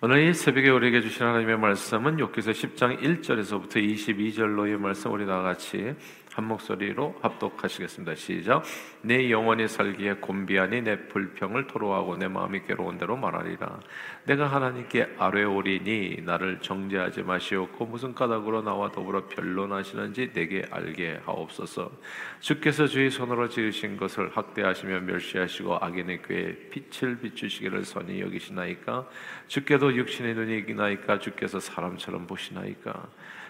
오늘 이 새벽에 우리에게 주신 하나님의 말씀은 욥기서 10장 1절에서부터 22절로의 말씀 우리 다 같이 한 목소리로 합독하시겠습니다. 시작. 내 영원히 살기에 곤비하니 내 불평을 토로하고 내 마음이 괴로운 대로 말하리라. 내가 하나님께 아뢰오리니 나를 정죄하지 마시옵고 무슨 까닭으로 나와 더불어 변론하시는지 내게 알게 하옵소서. 주께서 주의 손으로 지으신 것을 학대하시며 멸시하시고 악인의 꾀에 빛을 비추시기를 선히 여기시나이까 주께도 육신의 눈이 이기나이까 주께서 사람처럼 보시나이까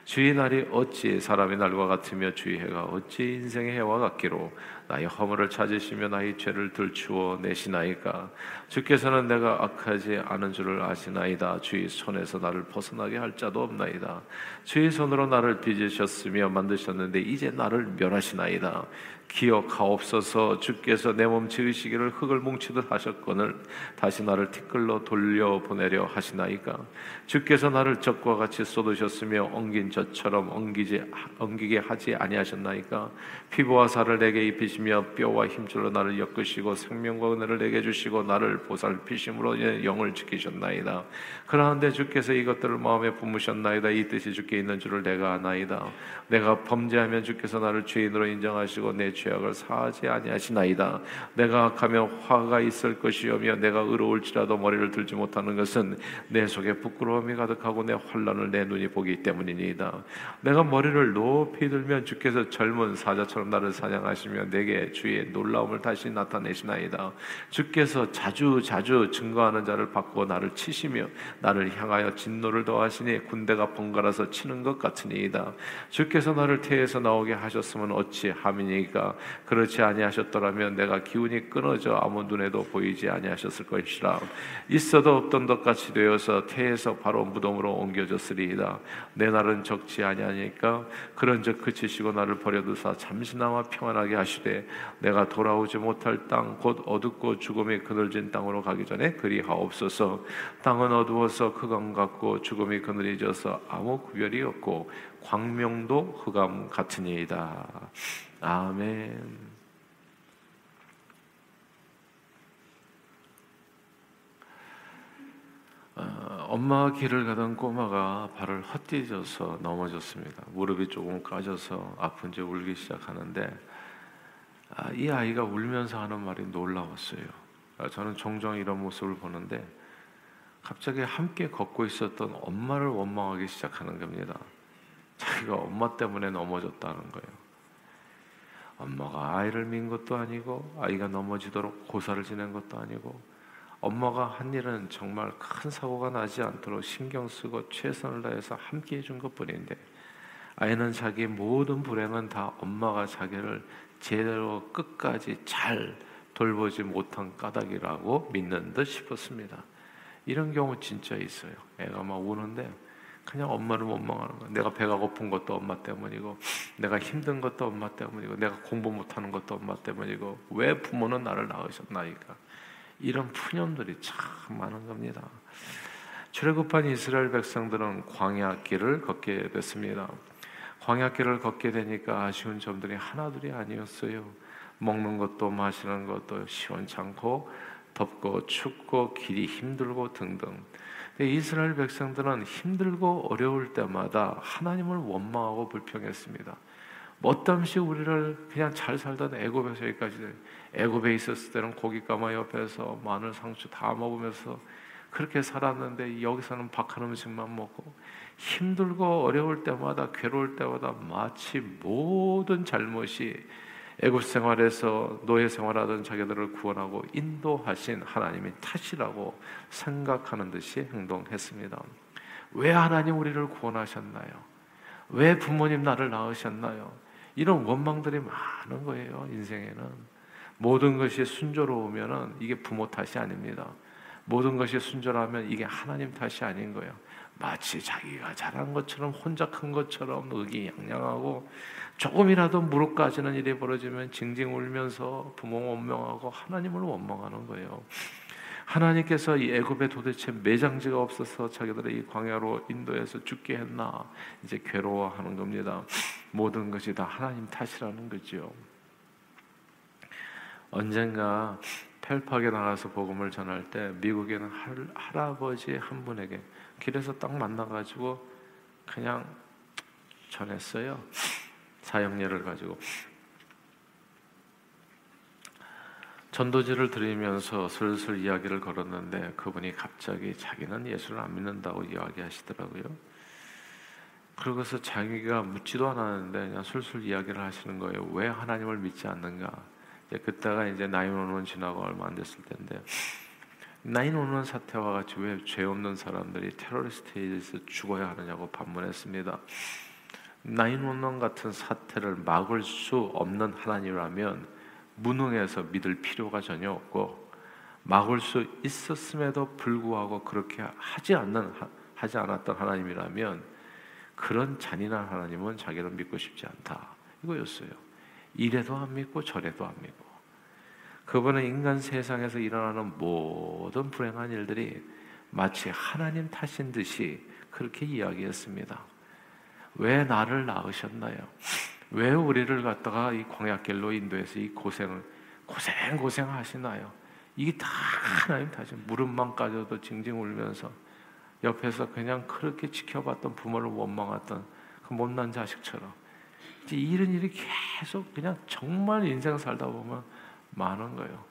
주의 날이 어찌 사람의 날과 같으며 주의 해가 어찌 인생의 해와 같기로 나의 허물을 찾으시며 나의 죄를 들추어 내시나이까? 주께서는 내가 악하지 않은 줄을 아시나이다. 주의 손에서 나를 벗어나게 할 자도 없나이다. 주의 손으로 나를 빚으셨으며 만드셨는데 이제 나를 멸하시나이다. 기억하옵소서. 주께서 내 몸 지으시기를 흙을 뭉치듯 하셨거늘 다시 나를 티끌로 돌려 보내려 하시나이까 주께서 나를 적과 같이 쏟으셨으며 엉긴 젖처럼 엉기지 엉기게 하지 아니하셨나이까? 피부와 살을 내게 입히시며 뼈와 힘줄로 나를 엮으시고 생명과 은혜를 내게 주시고 나를 보살피심으로 영을 지키셨나이다. 그러한데 주께서 이것들을 마음에 품으셨나이다. 이 뜻이 주께 있는 줄을 내가 아나이다. 내가 범죄하면 주께서 나를 죄인으로 인정하시고 내 죄악을 사하지 아니하시나이다. 내가 악하며 화가 있을 것이오며 내가 의로울지라도 머리를 들지 못하는 것은 내 속에 부끄러 움이 가득하고 내 환란을 내 눈이 보기 때문이니이다. 내가 머리를 높이 들면 주께서 젊은 사자처럼 나를 사냥하시며 내게 주의 놀라움을 다시 나타내시나이다. 주께서 자주 자주 증거하는 자를 바꾸어 나를 치시며 나를 향하여 진노를 더하시니 군대가 번갈아서 치는 것 같으니이다. 주께서 나를 태에서 나오게 하셨으면 어찌 함이니까 그렇지 아니하셨더라면 내가 기운이 끊어져 아무 눈에도 보이지 아니하셨을 것이라 있어도 없던 것 같이 되어서 태에서 바로 무덤으로 옮겨졌으리이다 내 날은 적지 아니하니까 그런즉 그치시고 나를 버려두사 잠시나마 평안하게 하시되 내가 돌아오지 못할 땅 곧 어둡고 죽음이 그늘진 땅으로 가기 전에 그리하옵소서 땅은 어두워서 흑암 같고 죽음이 그늘이 져서 아무 구별이 없고 광명도 흑암 같으니이다. 아멘. 엄마가 길을 가던 꼬마가 발을 헛디뎌서 넘어졌습니다. 무릎이 조금 까져서 아픈 지 울기 시작하는데 아, 이 아이가 울면서 하는 말이 놀라웠어요. 아, 저는 종종 이런 모습을 보는데 갑자기 함께 걷고 있었던 엄마를 원망하기 시작하는 겁니다. 자기가 엄마 때문에 넘어졌다는 거예요. 엄마가 아이를 민 것도 아니고 아이가 넘어지도록 고사를 지낸 것도 아니고 엄마가 한 일은 정말 큰 사고가 나지 않도록 신경 쓰고 최선을 다해서 함께 해준 것 뿐인데 아이는 자기 모든 불행은 다 엄마가 자기를 제대로 끝까지 잘 돌보지 못한 까닭이라고 믿는 듯 싶었습니다. 이런 경우 진짜 있어요. 애가 막 우는데 그냥 엄마를 원망하는 거야. 내가 배가 고픈 것도 엄마 때문이고, 내가 힘든 것도 엄마 때문이고, 내가 공부 못하는 것도 엄마 때문이고, 왜 부모는 나를 낳으셨나이까? 이런 푸념들이 참 많은 겁니다. 출애굽한 이스라엘 백성들은 광야 길을 걷게 됐습니다. 광야 길을 걷게 되니까 아쉬운 점들이 하나둘이 아니었어요. 먹는 것도 마시는 것도 시원찮고 덥고 춥고 길이 힘들고 등등. 이스라엘 백성들은 힘들고 어려울 때마다 하나님을 원망하고 불평했습니다. 어땀시 우리를 그냥 잘 살던 애굽에서 여기까지 애굽에 있었을 때는 고기 까마 옆에서 마늘 상추 다 먹으면서 그렇게 살았는데 여기서는 박한 음식만 먹고 힘들고 어려울 때마다 괴로울 때마다 마치 모든 잘못이 애굽 생활에서 노예 생활하던 자기들을 구원하고 인도하신 하나님의 탓이라고 생각하는 듯이 행동했습니다. 왜 하나님 우리를 구원하셨나요? 왜 부모님 나를 낳으셨나요? 이런 원망들이 많은 거예요, 인생에는. 모든 것이 순조로우면 이게 부모 탓이 아닙니다. 모든 것이 순조로우면 이게 하나님 탓이 아닌 거예요. 마치 자기가 잘한 것처럼 혼자 큰 것처럼 의기양양하고 조금이라도 무릎 까지는 일이 벌어지면 징징 울면서 부모 원망하고 하나님을 원망하는 거예요. 하나님께서 이 애굽에 도대체 매장지가 없어서 자기들을 이 광야로 인도해서 죽게 했나 이제 괴로워하는 겁니다. 모든 것이 다 하나님 탓이라는 거죠. 언젠가 펠팍에 나가서 복음을 전할 때 미국에는 할, 할아버지 한 분에게 길에서 딱 만나가지고 그냥 전했어요. 사형례를 가지고 전도지를 드리면서 슬슬 이야기를 걸었는데 그분이 갑자기 자기는 예수를 안 믿는다고 이야기하시더라고요. 그러고서 자기가 묻지도 않았는데 그냥 술술 이야기를 하시는 거예요. 왜 하나님을 믿지 않는가? 이제 그때가 이제 나인원원 지나고 얼마 안 됐을 텐데 나인원원 사태와 같이 왜 죄 없는 사람들이 테러리스트에서 죽어야 하느냐고 반문했습니다. 나인원원 같은 사태를 막을 수 없는 하나님이라면 무능해서 믿을 필요가 전혀 없고 막을 수 있었음에도 불구하고 그렇게 하지 않는 하지 않았던 하나님이라면 그런 잔인한 하나님은 자기를 믿고 싶지 않다 이거였어요. 이래도 안 믿고 저래도 안 믿고 그분은 인간 세상에서 일어나는 모든 불행한 일들이 마치 하나님 탓인 듯이 그렇게 이야기했습니다. 왜 나를 낳으셨나요? 왜 우리를 갖다가 이 광야길로 인도해서 이 고생을 고생 고생 하시나요? 이게 다 하나님 탓이 무릎만 까져도 징징 울면서 옆에서 그냥 그렇게 지켜봤던 부모를 원망했던 그 못난 자식처럼 이제 이런 일이 계속 그냥 정말 인생 살다 보면 많은 거예요.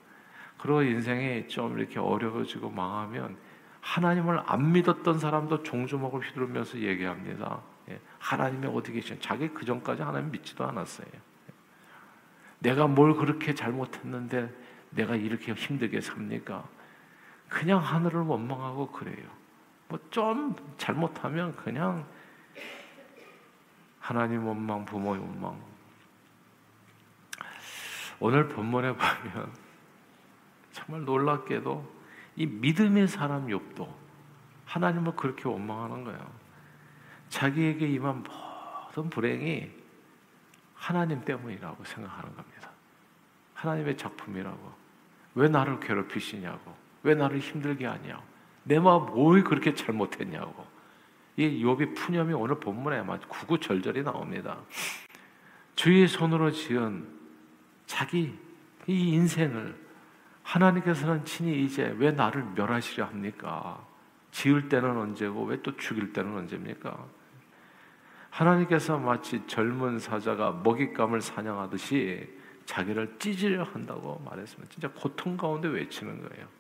그리고 인생이 좀 이렇게 어려워지고 망하면 하나님을 안 믿었던 사람도 종주먹을 휘두르면서 얘기합니다. 예, 하나님이 어디 계신? 자기 그 전까지 하나님 믿지도 않았어요. 내가 뭘 그렇게 잘못했는데 내가 이렇게 힘들게 삽니까? 그냥 하늘을 원망하고 그래요. 뭐 좀 잘못하면 그냥 하나님 원망, 부모 원망. 오늘 본문에 보면 정말 놀랍게도 이 믿음의 사람 욥도 하나님을 그렇게 원망하는 거예요. 자기에게 임한 모든 불행이 하나님 때문이라고 생각하는 겁니다. 하나님의 작품이라고. 왜 나를 괴롭히시냐고. 왜 나를 힘들게 하냐고. 내 마음 뭘 그렇게 잘못했냐고. 이 욥의 푸념이 오늘 본문에 아마 구구절절이 나옵니다. 주의 손으로 지은 자기 이 인생을 하나님께서는 친히 이제 왜 나를 멸하시려 합니까? 지을 때는 언제고 왜 또 죽일 때는 언제입니까? 하나님께서 마치 젊은 사자가 먹잇감을 사냥하듯이 자기를 찢으려 한다고 말했습니다. 진짜 고통 가운데 외치는 거예요.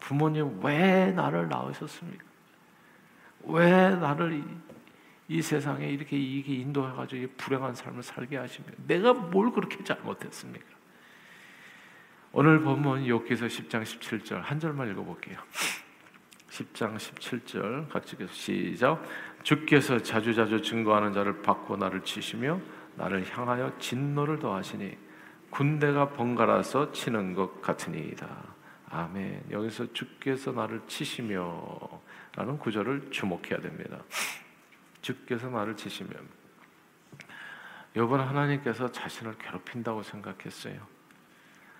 부모님 왜 나를 낳으셨습니까? 왜 나를 이, 이 세상에 이렇게 이게 인도해가지고 불행한 삶을 살게 하십니까? 내가 뭘 그렇게 잘못했습니까? 오늘 본문 욥기서 10장 17절 한 절만 읽어볼게요. 10장 17절 같이 시작. 주께서 자주자주 증거하는 자를 받고 나를 치시며 나를 향하여 진노를 더하시니 군대가 번갈아서 치는 것 같으니이다. 아멘. 여기서 주께서 나를 치시며 라는 구절을 주목해야 됩니다. 주께서 나를 치시면 여번 하나님께서 자신을 괴롭힌다고 생각했어요.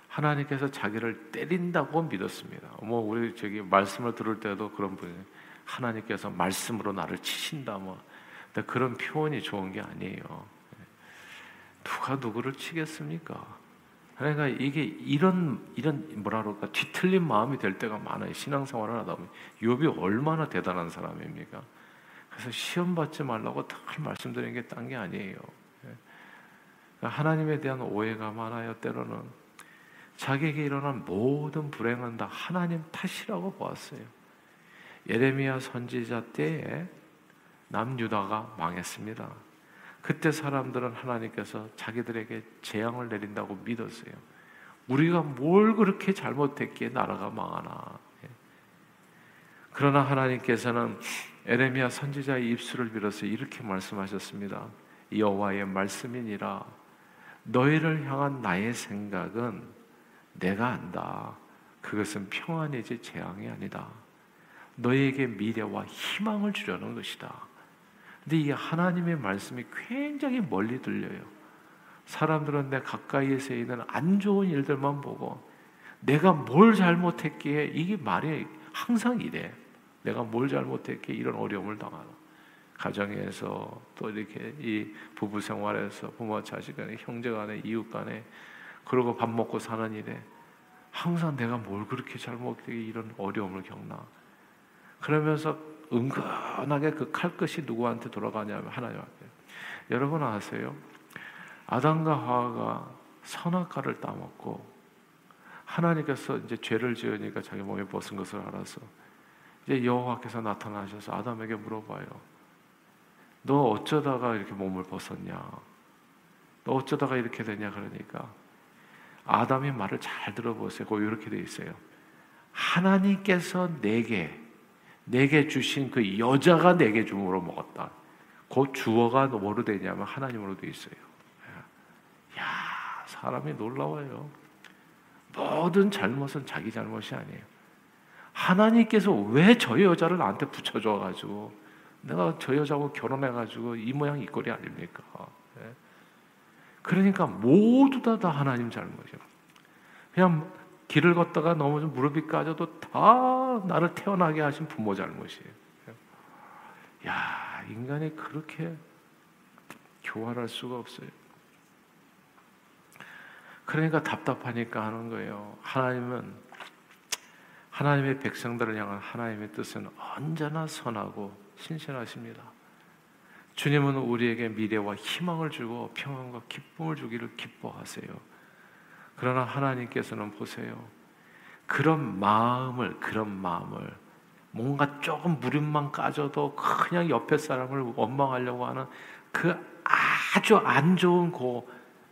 하나님께서 자기를 때린다고 믿었습니다. 뭐 우리 저기 말씀을 들을 때도 그런 분이 하나님께서 말씀으로 나를 치신다 뭐 그런 표현이 좋은 게 아니에요. 누가 누구를 치겠습니까? 그러니까 이게 이런 이런 뭐라 그럴까 뒤틀린 마음이 될 때가 많아요. 신앙생활을 하다 보면 욥이 얼마나 대단한 사람입니까? 그래서 시험 받지 말라고 늘 말씀드리는 게 딴 게 아니에요. 그러니까 하나님에 대한 오해가 많아요. 때로는 자기에게 일어난 모든 불행은 다 하나님 탓이라고 보았어요. 예레미야 선지자 때에 남유다가 망했습니다. 그때 사람들은 하나님께서 자기들에게 재앙을 내린다고 믿었어요. 우리가 뭘 그렇게 잘못했기에 나라가 망하나. 예. 그러나 하나님께서는 에레미야 선지자의 입술을 빌어서 이렇게 말씀하셨습니다. 여호와의 말씀이니라 너희를 향한 나의 생각은 내가 안다. 그것은 평안이지 재앙이 아니다. 너희에게 미래와 희망을 주려는 것이다. 근데 이 하나님의 말씀이 굉장히 멀리 들려요. 사람들은 내 가까이에서 있는 안 좋은 일들만 보고 내가 뭘 잘못했기에 이게 말이 항상 이래. 내가 뭘 잘못했기에 이런 어려움을 당하나. 가정에서 또 이렇게 이 부부 생활에서 부모 자식 간에 형제 간에 이웃 간에 그러고 밥 먹고 사는 일에 항상 내가 뭘 그렇게 잘못되게 이런 어려움을 겪나. 그러면서 은근하게 그 칼끝이 누구한테 돌아가냐면 하나님한테. 여러분 아세요? 아담과 하와가 선악과를 따먹고 하나님께서 이제 죄를 지으니까 자기 몸에 벗은 것을 알아서 이제 여호와께서 나타나셔서 아담에게 물어봐요. 너 어쩌다가 이렇게 몸을 벗었냐? 너 어쩌다가 이렇게 되냐? 그러니까 아담의 말을 잘 들어보세요. 그 이렇게 돼 있어요. 하나님께서 내게 내게 주신 그 여자가 내게 줌으로 먹었다. 그 주어가 뭐로 되냐면 하나님으로 돼 있어요. 야, 사람이 놀라워요. 모든 잘못은 자기 잘못이 아니에요. 하나님께서 왜 저 여자를 나한테 붙여줘 가지고 내가 저 여자하고 결혼해 가지고 이 모양 이 꼴이 아닙니까? 예. 그러니까 모두 다, 다 하나님 잘못이에요. 그냥 길을 걷다가 넘어져 무릎이 까져도 다 나를 태어나게 하신 부모 잘못이에요. 야, 인간이 그렇게 교활할 수가 없어요. 그러니까 답답하니까 하는 거예요. 하나님은 하나님의 백성들을 향한 하나님의 뜻은 언제나 선하고 신실하십니다. 주님은 우리에게 미래와 희망을 주고 평안과 기쁨을 주기를 기뻐하세요. 그러나 하나님께서는 보세요. 그런 마음을, 그런 마음을 뭔가 조금 무릎만 까져도 그냥 옆에 사람을 원망하려고 하는 그 아주 안 좋은 그,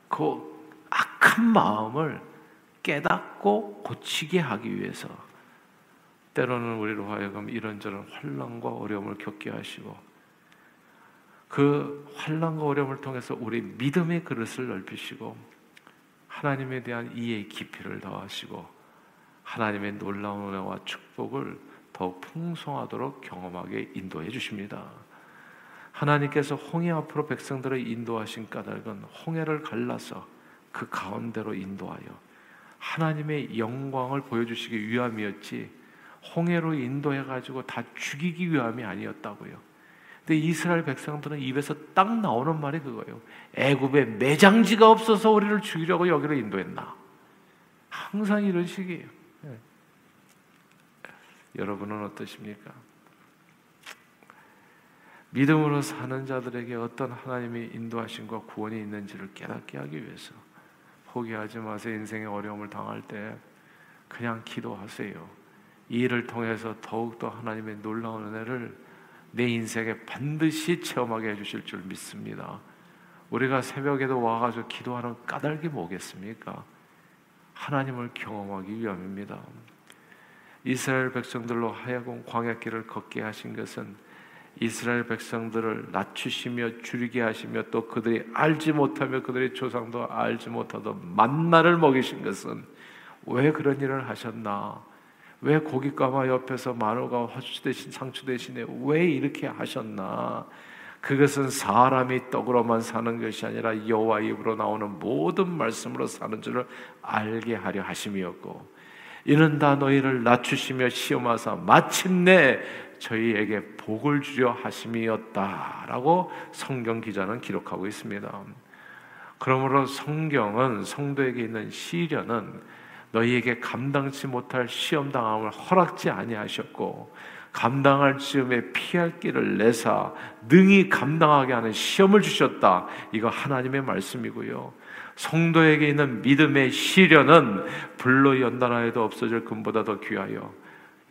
그 악한 마음을 깨닫고 고치게 하기 위해서 때로는 우리로 하여금 이런저런 환란과 어려움을 겪게 하시고 그 환란과 어려움을 통해서 우리 믿음의 그릇을 넓히시고 하나님에 대한 이해의 깊이를 더하시고 하나님의 놀라운 은혜와 축복을 더 풍성하도록 경험하게 인도해 주십니다. 하나님께서 홍해 앞으로 백성들을 인도하신 까닭은 홍해를 갈라서 그 가운데로 인도하여 하나님의 영광을 보여주시기 위함이었지 홍해로 인도해 가지고 다 죽이기 위함이 아니었다고요. 근데 이스라엘 백성들은 입에서 딱 나오는 말이 그거예요. 애굽에 매장지가 없어서 우리를 죽이려고 여기로 인도했나? 항상 이런 식이에요. 네. 여러분은 어떠십니까? 믿음으로 사는 자들에게 어떤 하나님의 인도하심과 구원이 있는지를 깨닫게 하기 위해서 포기하지 마세요. 인생의 어려움을 당할 때 그냥 기도하세요. 이 일을 통해서 더욱더 하나님의 놀라운 은혜를 내 인생에 반드시 체험하게 해주실 줄 믿습니다. 우리가 새벽에도 와가지고 기도하는 까닭이 뭐겠습니까? 하나님을 경험하기 위함입니다. 이스라엘 백성들로 하여금 광야길을 걷게 하신 것은 이스라엘 백성들을 낮추시며 줄이게 하시며 또 그들이 알지 못하며 그들의 조상도 알지 못하던 만나를 먹이신 것은 왜 그런 일을 하셨나? 왜 고깃가마 옆에서 마누가 화주 대신 상추 대신에 왜 이렇게 하셨나? 그것은 사람이 떡으로만 사는 것이 아니라 여호와 입으로 나오는 모든 말씀으로 사는 줄을 알게 하려 하심이었고 이는 다 너희를 낮추시며 시험하사 마침내 저희에게 복을 주려 하심이었다라고 성경 기자는 기록하고 있습니다. 그러므로 성경은 성도에게 있는 시련은 너희에게 감당치 못할 시험 당함을 허락지 아니하셨고 감당할 즈음에 피할 길을 내사 능히 감당하게 하는 시험을 주셨다. 이거 하나님의 말씀이고요. 성도에게 있는 믿음의 시련은 불로 연단하여도 없어질 금보다 더 귀하여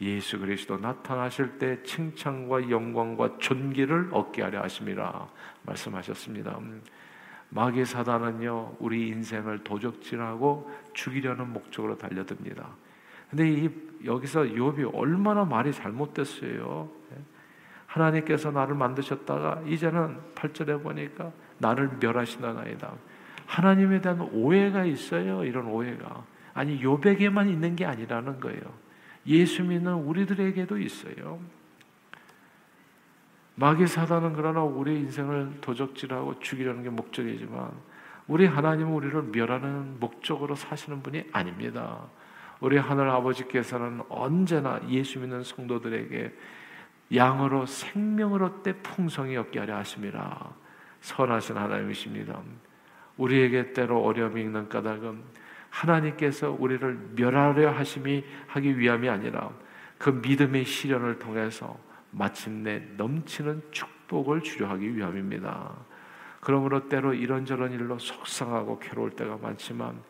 예수 그리스도 나타나실 때 칭찬과 영광과 존귀를 얻게 하려 하심이라 말씀하셨습니다. 마귀 사단은요 우리 인생을 도적질하고 죽이려는 목적으로 달려듭니다. 근데 이 여기서 욥이 얼마나 말이 잘못됐어요. 예? 하나님께서 나를 만드셨다가 이제는 8절에 보니까 나를 멸하신다나이다. 하나님에 대한 오해가 있어요. 이런 오해가. 아니 욥에게만 있는 게 아니라는 거예요. 예수 믿는 우리들에게도 있어요. 마귀 사단은 그러나 우리 인생을 도적질하고 죽이려는 게 목적이지만 우리 하나님은 우리를 멸하는 목적으로 사시는 분이 아닙니다. 우리 하늘 아버지께서는 언제나 예수 믿는 성도들에게 양으로 생명으로 때 풍성이 없게 하려 하심이라 선하신 하나님이십니다. 우리에게 때로 어려움이 있는 까닭은 하나님께서 우리를 멸하려 하심이 하기 위함이 아니라 그 믿음의 시련을 통해서 마침내 넘치는 축복을 주려 하기 위함입니다. 그러므로 때로 이런저런 일로 속상하고 괴로울 때가 많지만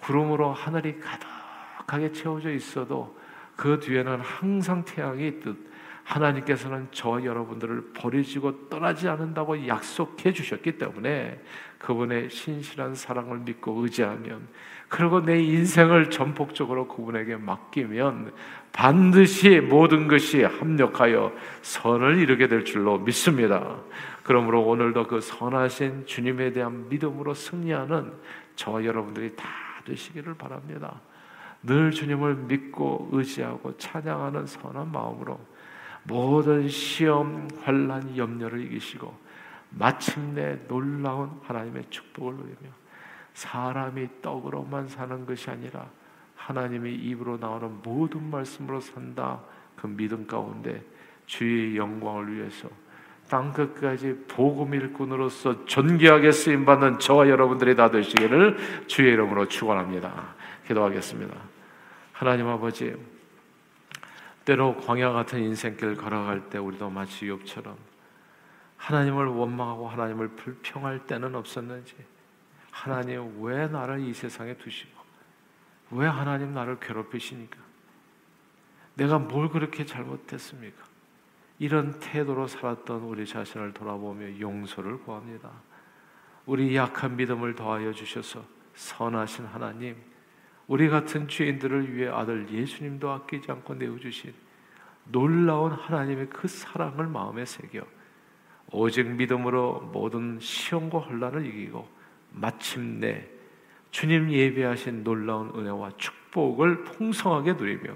구름으로 하늘이 가득하게 채워져 있어도 그 뒤에는 항상 태양이 있듯 하나님께서는 저와 여러분들을 버리시고 떠나지 않는다고 약속해 주셨기 때문에 그분의 신실한 사랑을 믿고 의지하면 그리고 내 인생을 전폭적으로 그분에게 맡기면 반드시 모든 것이 합력하여 선을 이루게 될 줄로 믿습니다. 그러므로 오늘도 그 선하신 주님에 대한 믿음으로 승리하는 저와 여러분들이 다 되시기를 바랍니다. 늘 주님을 믿고 의지하고 찬양하는 선한 마음으로 모든 시험, 환란, 염려를 이기시고 마침내 놀라운 하나님의 축복을 누리며 사람이 떡으로만 사는 것이 아니라 하나님의 입으로 나오는 모든 말씀으로 산다. 그 믿음 가운데 주의 영광을 위해서 땅 끝까지 복음 일꾼으로서 존귀하게 쓰임 받는 저와 여러분들이 다 되시기를 주의 이름으로 축원합니다. 기도하겠습니다. 하나님 아버지 때로 광야 같은 인생길 걸어갈 때 우리도 마치 욥처럼 하나님을 원망하고 하나님을 불평할 때는 없었는지 하나님 왜 나를 이 세상에 두시고 왜 하나님 나를 괴롭히시니까 내가 뭘 그렇게 잘못했습니까? 이런 태도로 살았던 우리 자신을 돌아보며 용서를 구합니다. 우리 약한 믿음을 더하여 주셔서 선하신 하나님 우리 같은 죄인들을 위해 아들 예수님도 아끼지 않고 내어주신 놀라운 하나님의 그 사랑을 마음에 새겨 오직 믿음으로 모든 시험과 혼란을 이기고 마침내 주님 예배하신 놀라운 은혜와 축복을 풍성하게 누리며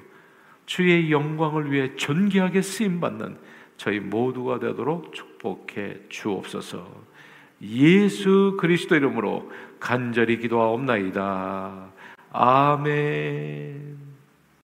주의 영광을 위해 존귀하게 쓰임 받는 저희 모두가 되도록 축복해 주옵소서. 예수 그리스도 이름으로 간절히 기도하옵나이다. 아멘.